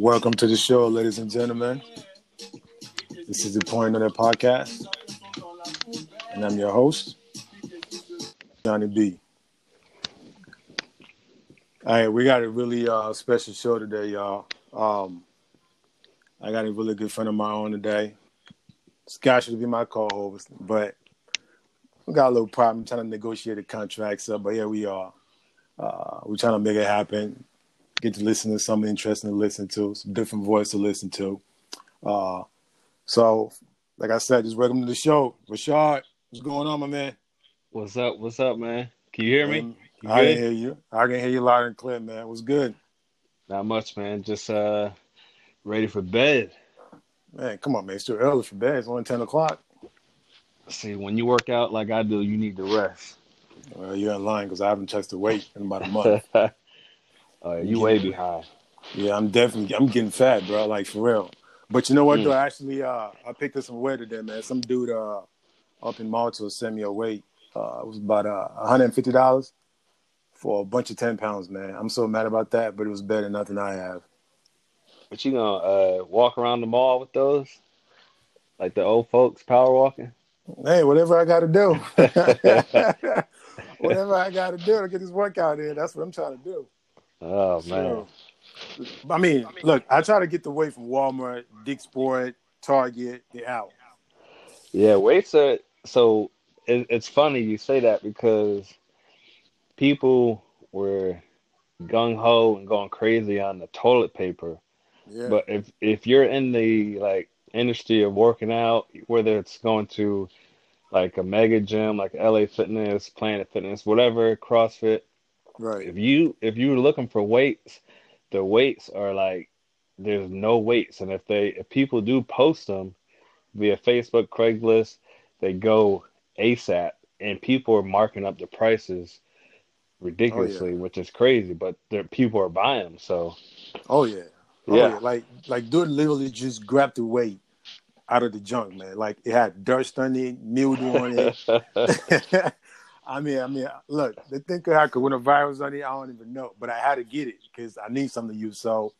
Welcome to the show, ladies and gentlemen. This is the Point Noted podcast, and I'm your host, Johnny B. All right, we got a really uh, special show today, y'all. Um, I got a really good friend of mine on today. Scott should be my co-host, but we got a little problem trying to negotiate the contracts up. But here we are. Uh, we're trying to make it happen. Get to listen to something interesting to listen to, some different voice to listen to. Uh, so, like I said, just welcome to the show, Rashad. What's going on, my man? What's up? What's up, man? Can you hear me? Um, You I can hear you. I can hear you loud and clear, man. What's good, Not much, man. Just uh, ready for bed. man? Come on, man. It's too early for bed. It's only ten o'clock. See, when you work out like I do, you need to rest. Well, you're in line because I haven't touched the weight in about a month. uh, you way behind. Yeah, I'm definitely I'm getting fat, bro. Like for real. But you know what Mm. though? Actually, uh, I picked up some weight today, man. Some dude uh up in Malta sent me a weight. Uh, it was about uh 150 dollars for a bunch of ten pounds, man. I'm so mad about that, but it was better than nothing I have. But you gonna uh, walk around the mall with those, like the old folks power walking? Hey, whatever I got to do, whatever I got to do to get this workout in, that's what I'm trying to do. Oh man, So, I mean, look, I try to get the weight from Walmart, Dick Sport, Target, the out. yeah. Weights are so. It, it's funny you say that because people were gung ho and going crazy on the toilet paper. Yeah. But if if you're in the like industry of working out, whether it's going to like a mega gym like LA Fitness, Planet Fitness, whatever, CrossFit, right. if you if you're looking for weights, the weights are like there's no weights, and if they if people do post them via Facebook, Craigslist, they go ASAP, and people are marking up the prices oh, ridiculously, which is crazy. But there, people are buying them, so Oh yeah. Oh, Yeah. yeah. Like like dude literally just grabbed the weight out of the junk, man. Like it had dust on it, mildew on it. I mean, I mean, look, the thing could have virus on it. I don't even know, but I had to get it because I need something to use. So,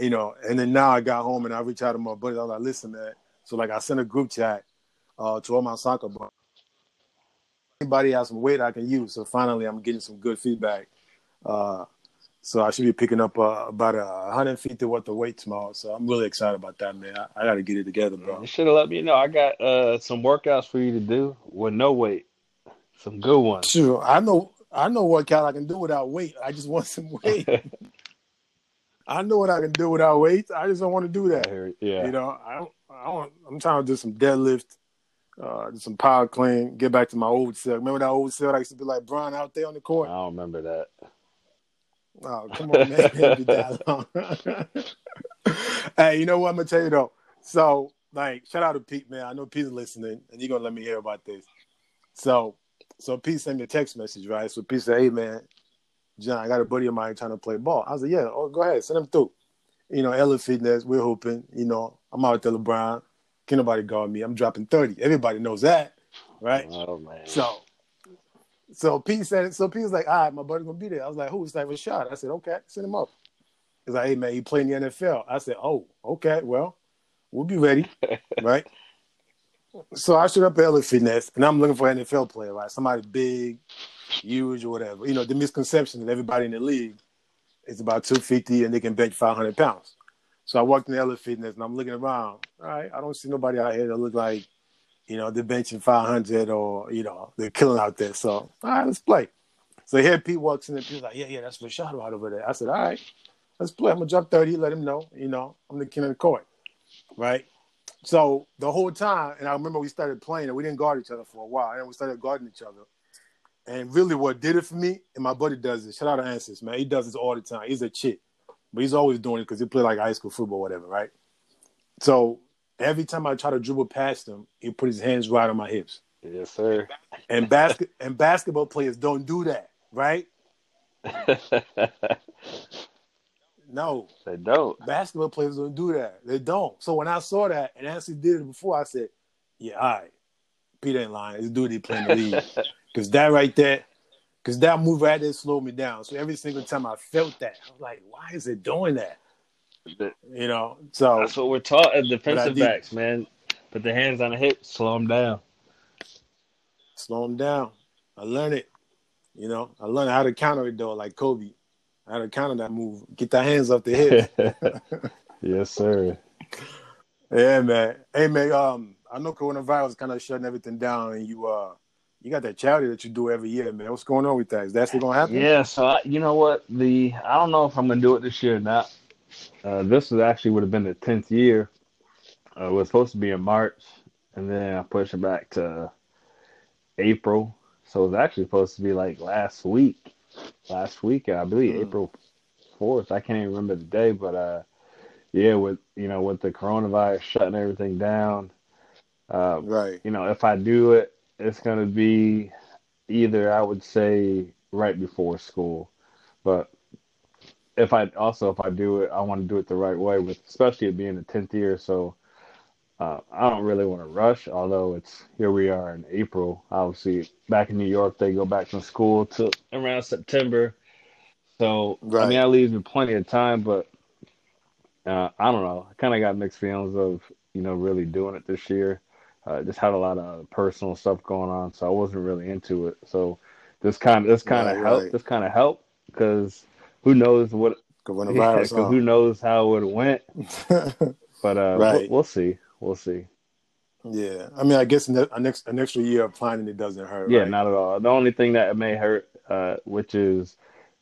you know, and then now I got home and I reached out to my buddies. I was like, listen, man. So like I sent a group chat uh, to all my soccer buddies. Anybody has some weight I can use. So finally, I'm getting some good feedback. Uh, so I should be picking up uh, about a 150 worth of weight tomorrow. So I'm really excited about that, man. I, I got to get it together, bro. You should have let me know. I got uh, some workouts for you to do with no weight. Some good ones. Sure, I know. I know what cal I can do without weight. I just want some weight. I know what I can do without weight. I just don't want to do that. yeah. You know, I don't. I don't I'm trying to do some deadlift, uh, do some power clean, get back to my old self. Remember that old self? I used to be like Brian out there on the court. I don't remember that. Oh, come on, man. Be that long. hey, you know what I'm gonna tell you though. So, like, shout out to Pete, man. I know Pete's listening, and you're gonna let me hear about this. So, so Pete sent me a text message, right? So Pete said, "Hey, man, John, I got a buddy of mine trying to play ball." I was like, "Yeah, oh, go ahead, send him through." You know, LA Fitness, we're hoping. You know, I'm out there, LeBron. Can't nobody guard me. I'm dropping thirty. Everybody knows that, right? Oh man. So, so Pete said, so Pete was like, all right, my buddy gonna be there. I was like, who? He's like, Rashad. I said, okay, send him up. He's like, hey man, he playing in the NFL. I said, oh, okay, well, we'll be ready, right? So I showed up at LA Fitness, and I'm looking for an NFL player, right? Somebody big, huge, or whatever. You know, the misconception that everybody in the league is about 250 and they can bench 500 pounds. So I walked in LA Fitness, and I'm looking around. All right, I don't see nobody out here that look like you know, they're benching 500 or, you know, they're killing out there. So, all right, let's play. So here Pete walks in and Pete's like, yeah, yeah, that's Rashad right over there. I said, all right, let's play. I'm to drop 30, let him know, you know, I'm the king of the court, right? So the whole time, and I remember we started playing and we didn't guard each other for a while. And we started guarding each other. And really what did it for me, and my buddy does this. Shout out to Anthony, man. He does this all the time. He's a chick. But he's always doing it because he played like high school football, whatever, right? So every time I try to dribble past him, he put his hands right on my hips. Yes, sir. And basket and basketball players don't do that, right? No, they don't. basketball players don't do that. They don't. So when I saw that and Anthony did it before, I said, "Yeah, all right, Peter ain't lying. This dude he playing the league because that right there, because that move right there slowed me down. So every single time I felt that, I was like, why is it doing that? You know, so that's what we're taught as defensive backs, man. Put the hands on the hip, slow them down. slow them down. I learned it. You know, I learned how to counter it though, like Kobe. How to counter that move. Get the hands off the hip. yes, sir. yeah, man. Hey, man. Um, I know coronavirus kind of shutting everything down, and you uh, you got that charity that you do every year, man. What's going on with that? Is that still gonna happen? Yeah, so I, you know what? The I don't know if I'm gonna do it this year or not. Uh, this was actually would have been the tenth year. Uh, it was supposed to be in March, and then I pushed it back to April. So it was actually supposed to be like last week. Last week, I believe Mm. April fourth. I can't even remember the day, but uh, yeah, with you know with the coronavirus shutting everything down, uh, Right. you know, if I do it, it's going to be either I would say right before school, but if I also if I do it, I want to do it the right way, with especially it being the tenth year. So uh, I don't really want to rush. Although it's here we are in April. Obviously, back in New York, they go back to school to around September. So I mean, that leaves me plenty of time, but uh, I don't know. I kind of got mixed feelings of you know really doing it this year. Uh, just had a lot of personal stuff going on, so I wasn't really into it. So this kind of this kind of Right, helped. right. This kind of helped because who knows what Coronavirus. because who knows how it went. But uh, Right. we'll, we'll see. We'll see. yeah. I mean, I guess an, ex, an extra year of planning it doesn't hurt. Yeah, right? not at all. The only thing that may hurt, uh, which is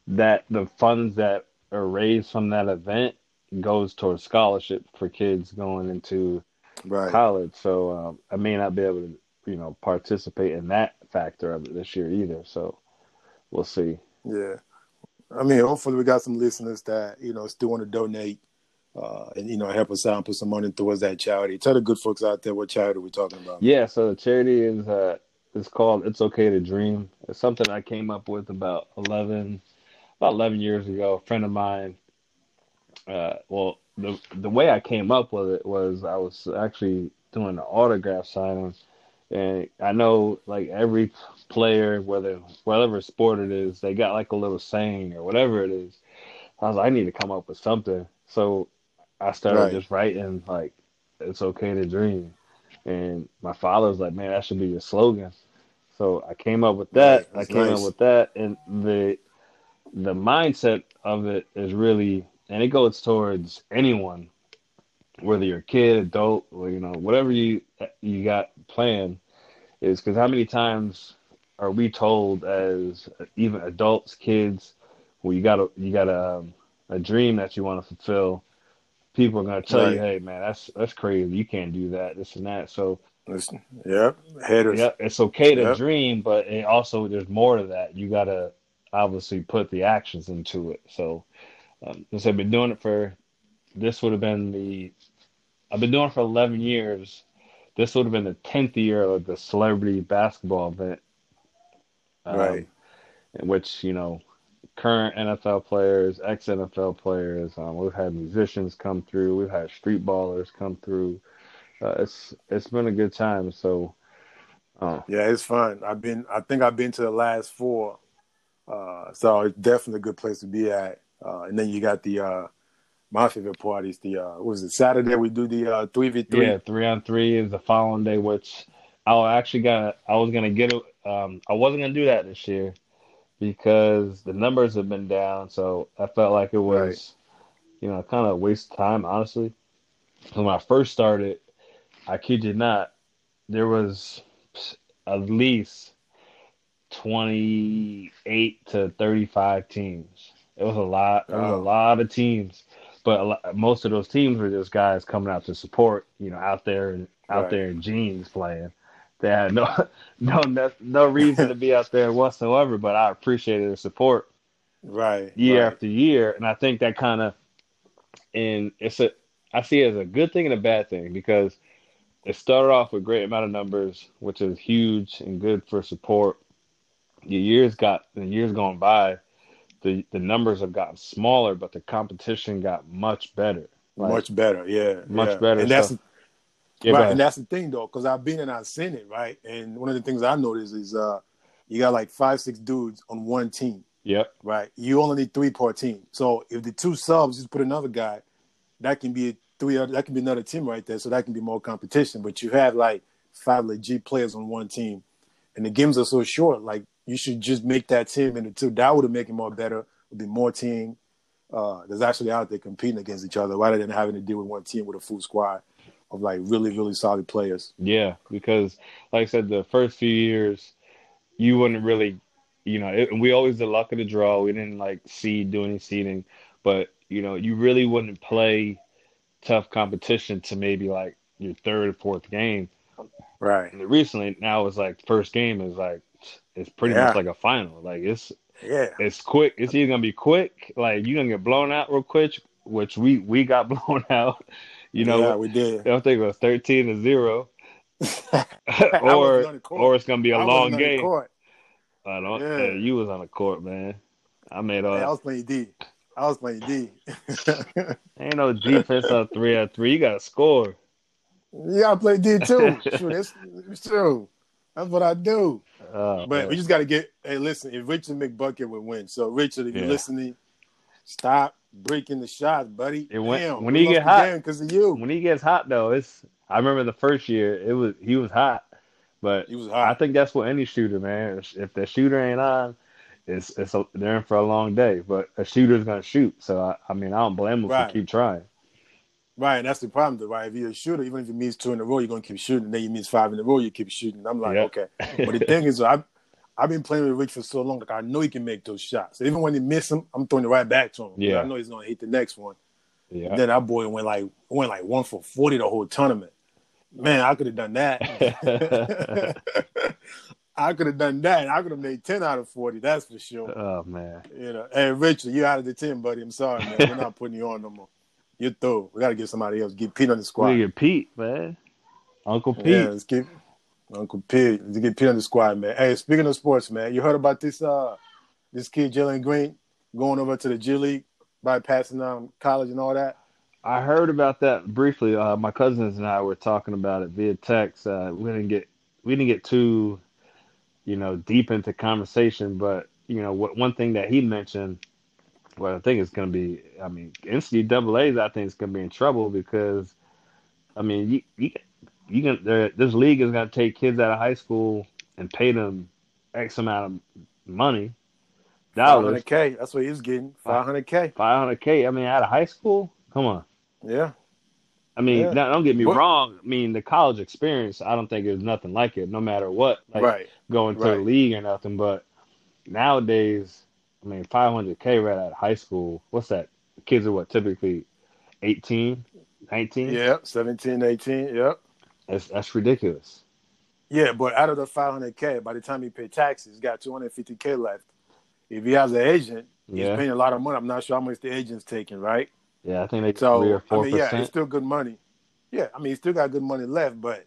that the funds that are raised from that event goes towards scholarship for kids going into right. college. So um, I may not be able to, you know, participate in that factor of it this year either. So we'll see. Yeah. I mean, hopefully we got some listeners that, you know, still want to donate uh, and, you know, help us out and put some money towards that charity. Tell the good folks out there what charity we're talking about. Yeah. So the charity is uh, it's called "It's Okay to Dream." It's something I came up with about eleven, about eleven years ago. A friend of mine. Uh, well, the the way I came up with it was I was actually doing an autograph signing, and I know like every player, whether whatever sport it is, they got like a little saying or whatever it is. I was like, I need to come up with something. So I started Right. just writing like, "It's okay to dream," and my father was like, "Man, that should be your slogan." So I came up with that. Right, I came nice. up with that, and the the mindset of it is really, and it goes towards anyone, whether you're a kid, adult, or you know, whatever you you got planned, is because how many times are we told as even adults, kids, well, you got a you got a um, a dream that you want to fulfill. People are gonna tell you, "Hey, man, that's that's crazy. You can't do that. This and that." So Listen, yep. Headers. yeah, it's okay to Yep. dream, but it also there's more to that. You gotta obviously put the actions into it. So, um, since I've been doing it for, this would have been the, I've been doing it for 11 years. This would have been the 10th year of the celebrity basketball event. Um, Right. In which you know, current NFL players, ex NFL players. Um, we've had musicians come through. We've had street ballers come through. Uh, it's it's been a good time. So. Uh, Yeah, it's fun. I've been. I think I've been to the last four, uh, so it's definitely a good place to be at. Uh, and then you got the uh, my favorite part is the uh, what was it Saturday? We do the uh, three v three. Yeah, three on three is the following day, which I actually got. I was gonna get it. Um, I wasn't gonna do that this year because the numbers have been down. So I felt like it was, Right. you know, kind of a waste of time, honestly. When I first started, I kid you not, there was at least twenty eight to thirty five teams. It was a lot. It was Wow. a oh. lot of teams but a lot, most of those teams were just guys coming out to support, you know, out there and out Right. there in jeans playing. They had no no no, reason to be out there whatsoever, but I appreciated the support Right. year right. after year, and I think that kind of and it's a I see it as a good thing and a bad thing because it started off with great amount of numbers, which is huge and good for support. The years got the years going by, the the numbers have gotten smaller, but the competition got much better. Like, much better. Yeah. much yeah. better, And that's so- yeah, right, and that's the thing though, because I've been and I've seen it, right? And one of the things I noticed is uh, you got like five, six dudes on one team, Yep. right? You only need three per team. So if the two subs just put another guy, that can be three other, that can be another team right there, so that can be more competition. But you have like five legit players on one team, and the games are so short. Like you should just make that team into two. That would have make it more better. Would be more team uh, that's actually out there competing against each other, rather than having to deal with one team with a full squad of like really really solid players. Yeah, because like I said, the first few years, you wouldn't really, you know, it, we always the luck of the draw. We didn't like seed do any seeding, but you know, you really wouldn't play tough competition to maybe like your third or fourth game. Right. And recently, now it's like first game is like it's pretty Yeah. much like a final. Like it's Yeah. it's quick. It's either gonna be quick, like you're gonna get blown out real quick, which we we got blown out. You know, yeah, we did. I think it was thirteen to zero, I wasn't on or or it's gonna be a I long game. I don't. Yeah. you was on the court, man. I made Hey, I was playing D. I was playing D. ain't no defense on three on three. You gotta score. yeah, I play D too. Sure, that's true. That's what I do. Oh, But man. we just got to get. Hey, listen. If Richard McBucket would win, so Richard, if Yeah. you're listening, stop breaking the shots, buddy. It went- Damn, when he get hot- because of you. when he gets hot though, it's. I remember the first year it was he was hot, but He was I think that's what any shooter, man. If the shooter ain't on, it's it's a, they're in for a long day. But a shooter's gonna shoot, so I, I mean I don't blame him Right. for keep trying. Right, and that's the problem, though, right? If you're a shooter, even if you miss two in a row, you're gonna keep shooting. Then you miss five in a row, you keep shooting. I'm like, Yeah. okay. But the thing is, I've I've been playing with Rich for so long, like I know he can make those shots. Even when he miss them, I'm throwing it right back to him. Yeah. I know he's gonna hit the next one. Yeah, Then that boy went like went like one for forty the whole tournament. Man, I could have done that. I could have done that. I could have made ten out of forty. That's for sure. oh man, You know, hey Richard, you out of the team, buddy. I'm sorry, man. We're not putting you on no more. You're through. We got to get somebody else. Get Pete on the squad. we get Pete, man, Uncle Pete. Yeah, let's get Uncle Pete. Let's get Pete on the squad, man. Hey, speaking of sports, man, you heard about this uh this kid Jalen Green going over to the G League, bypassing um college and all that. I heard about that briefly. Uh, my cousins and I were talking about it via text. Uh, we didn't get we didn't get too, you know, deep into conversation. But you know, what one thing that he mentioned, well, I think it's going to be. I mean, NCAA's. I think is going to be in trouble because, I mean, you you you can there, this league is going to take kids out of high school and pay them X amount of money, dollars, 500K. That's what he's getting. 500K. five hundred k. I mean, out of high school, come on. Yeah. I mean, Yeah. now, don't get me What- wrong. I mean, the college experience, I don't think there's nothing like it, no matter what, like right. going to the right. league or nothing. But nowadays, I mean, 500K right out of high school, what's that? Kids are what, typically 18, 19? Yep. 17, 18. Yep. That's, that's ridiculous. Yeah, but out of the 500K, by the time he pay taxes, he's got 250K left. If he has an agent, he's Yeah. paying a lot of money. I'm not sure how much the agent's taking, right? Yeah, I think they So three or I four mean, yeah, it's still good money. Yeah, I mean, he still got good money left, but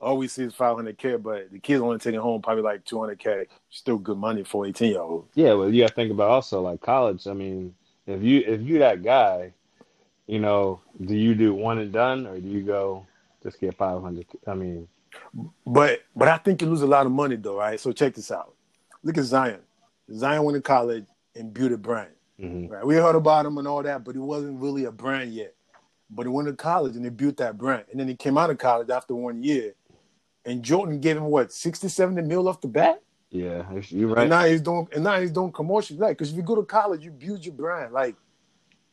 all we see is 500k. But the kid's only taking home probably like 200k. Still good money for 18 year old. Yeah, well, you got to think about also like college. I mean, if you if you that guy, you know, do you do one and done or do you go just get 500? I mean, But but I think you lose a lot of money though, right? So check this out. Look at Zion. Zion went to college and built a brand. mhm. Right? We heard about him and all that, but he wasn't really a brand yet. But he went to college and he built that brand. And then he came out of college after one year. And Jordan gave him what 60, 70 mil off the bat? yeah, you're right. And now he's doing and now he's doing commercials. Like, because if you go to college, you build your brand. Like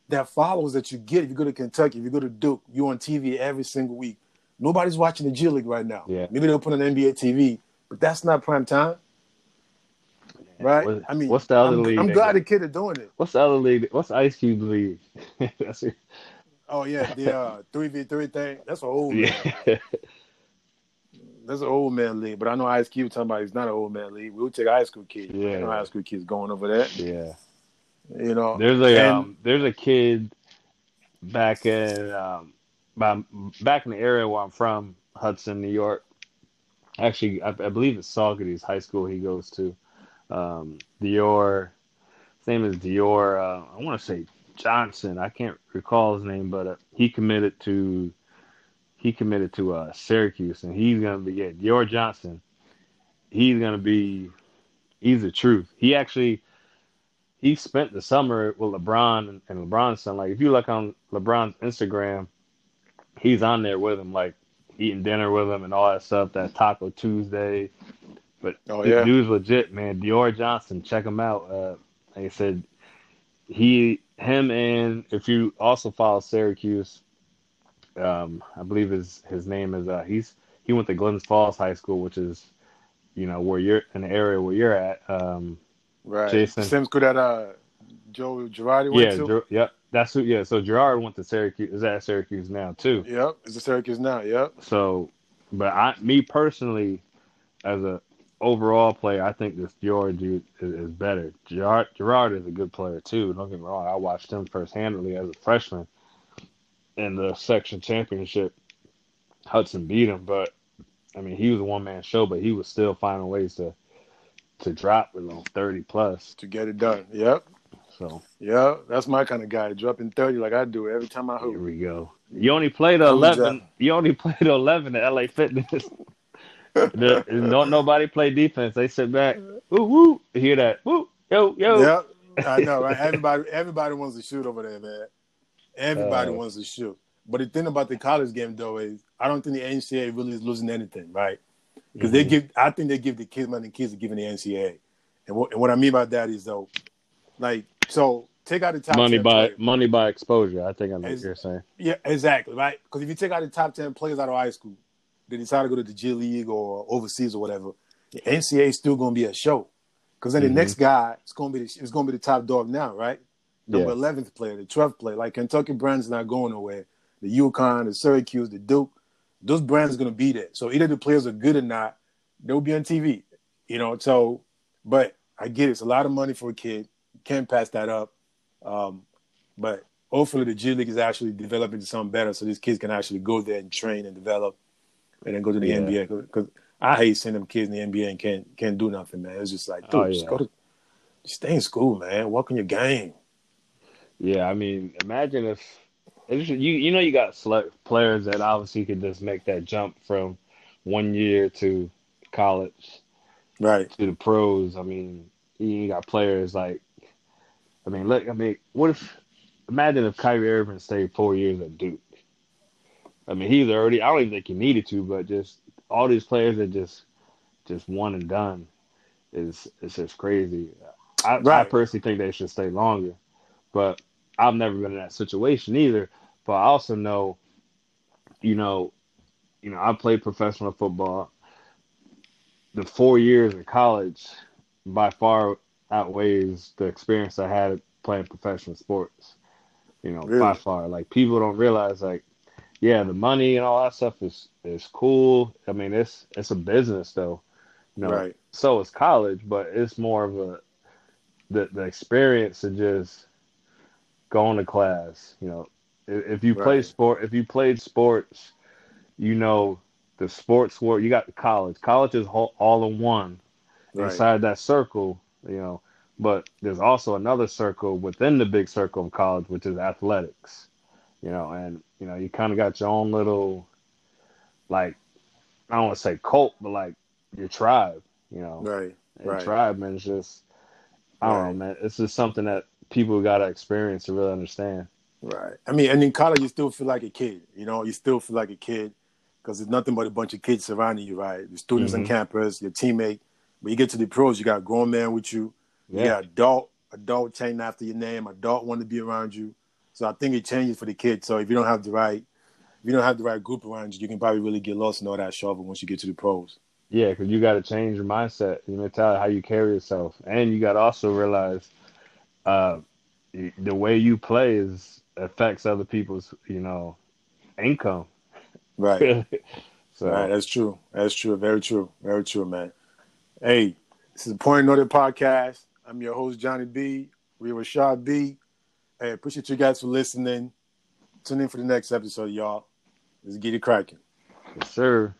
that followers that you get if you go to Kentucky, if you go to Duke, you're on TV every single week. Nobody's watching the G League right now. Yeah. Maybe they'll put on NBA TV, but that's not prime time. Right? What- I mean, what's the other I'm, league I'm glad got? the kid is doing it. What's the other league? What's Ice Cube league? That's it. Oh yeah, the uh three v three thing. That's an old man. Yeah. That's an old man league. But I know Ice Cube talking about he's not an old man league. We'll take high school kids. Yeah. High school kids going over there. yeah. You know. There's a And- um, there's a kid back in um, by, back in the area where I'm from, Hudson, New York. Actually, I, I believe it's Saugerties High School he goes to. Um, Dior, his name is Dior. Uh, I want to say Johnson. I can't recall his name, but uh, he committed to he committed to uh, Syracuse, and he's gonna be yeah, Dior Johnson. He's gonna be he's the truth. He actually he spent the summer with LeBron and LeBron's son. Like if you look on LeBron's Instagram, he's on there with him, like eating dinner with him and all that stuff. That Taco Tuesday. But Oh, yeah. dude's legit, man. Dior Johnson, check him out. Uh, like I said, he, him, and if you also follow Syracuse, um, I believe his his name is uh, he's he went to Glens Falls High School, which is, you know, where you're in the area where you're at. Um, Right. Jason. Same school that uh, Joe Girard went yeah, to. Ger- yep, that's who. Yeah, so Girard went to Syracuse. Is at Syracuse now too. Yep. Is the Syracuse now. Yep. So, but I, me personally, as a overall player, I think this dude is, is better. Girard, Girard is a good player too. Don't get me wrong. I watched him first handedly as a freshman in the section championship. Hudson beat him, but I mean, he was a one man show, but he was still finding ways to to drop you know thirty plus. To get it done. Yep. So Yeah. That's my kind of guy. Dropping 30 like I do every time I hoop. here we go. You only played eleven. You only played eleven at LA Fitness. The- don't nobody play defense. They sit back. Woo woo. Hear that? Woo yo yo. Yep. I know, right? Everybody everybody wants to shoot over there, man. Everybody Uh, wants to shoot. But the thing about the college game though is I don't think the NCAA really is losing anything, right? Because they Mhm. give I think they give the kids money the kids are giving the NCAA. And what and what I mean by that is though, like so take out the top money 10 by players. money by exposure. I think I know what you're saying. Yeah, exactly, right? Because if you take out the top ten players out of high school, they decide to go to the G League or overseas or whatever, the NCAA is still going to be a show. Because then Mhm. the next guy is going to be the, is going to be the top dog now, right? Number Yeah. eleventh player, the twelfth player, like Kentucky Brand's not going nowhere. The UConn, the Syracuse, the Duke, those brands are going to be there. So either the players are good or not, they'll be on TV. You know, so but I get it. It's a lot of money for a kid. Can't pass that up. Um, but hopefully the G League is actually developing to something better, so these kids can actually go there and train and develop, and then go to the Yeah. NBA. Because I hate seeing them kids in the NBA and can't can't do nothing, man. It's just like, dude, Oh, just go to, just stay in school, man. Work on your game. Yeah, I mean, imagine if you you know you got select players that obviously could just make that jump from one year to college Right. to the pros. I mean, you got players like, I mean, look, I mean, what if imagine if Kyrie Irving stayed four years at Duke? I mean, he's already. I don't even think he needed to, but just all these players that just just one and done is it's just crazy. I, I personally think they should stay longer, but I've never been in that situation either. But I also know, you know, you know, I played professional football. The four years in college by far outweighs the experience I had playing professional sports. You know, by far. Like people don't realize, like, yeah, the money and all that stuff is is cool. I mean, it's it's a business though. You know, Right. so is college, but it's more of a the the experience of just going to class. You know, if, if you play sport, if you played sports, you know the sports world. You got college. College is all, all in one Right. inside that circle. You know, but there's also another circle within the big circle of college, which is athletics. You know, and you know you kind of got your own little, like, I don't want to say cult, but like your tribe. You know, Right. and Right. tribe, man, it's just, I don't Right. know, man. It's just something that people got to experience to really understand. Right. I mean, and in college, you still feel like a kid. You know, you still feel like a kid because there's nothing but a bunch of kids surrounding you, right? The students on Mhm. campus, your teammate. When you get to the pros, you got a grown man with you. You Yeah. got adult, adult chain after your name. Adult want to be around you. So I think it changes for the kids. So if you don't have the right, if you don't have the right group around you, you can probably really get lost in all that shuffle once you get to the pros. Yeah, because you got to change your mindset, your mentality, how you carry yourself, and you got to also realize uh, the way you play is affects other people's, you know, income. Right. so Right, that's true. That's true. Very true. Very true, man. Hey, this is the Point Noted Podcast. I'm your host, Johnny B. We're Rashad B. Hey, appreciate you guys for listening. Tune in for the next episode, y'all. Let's get it cracking. yes, sir.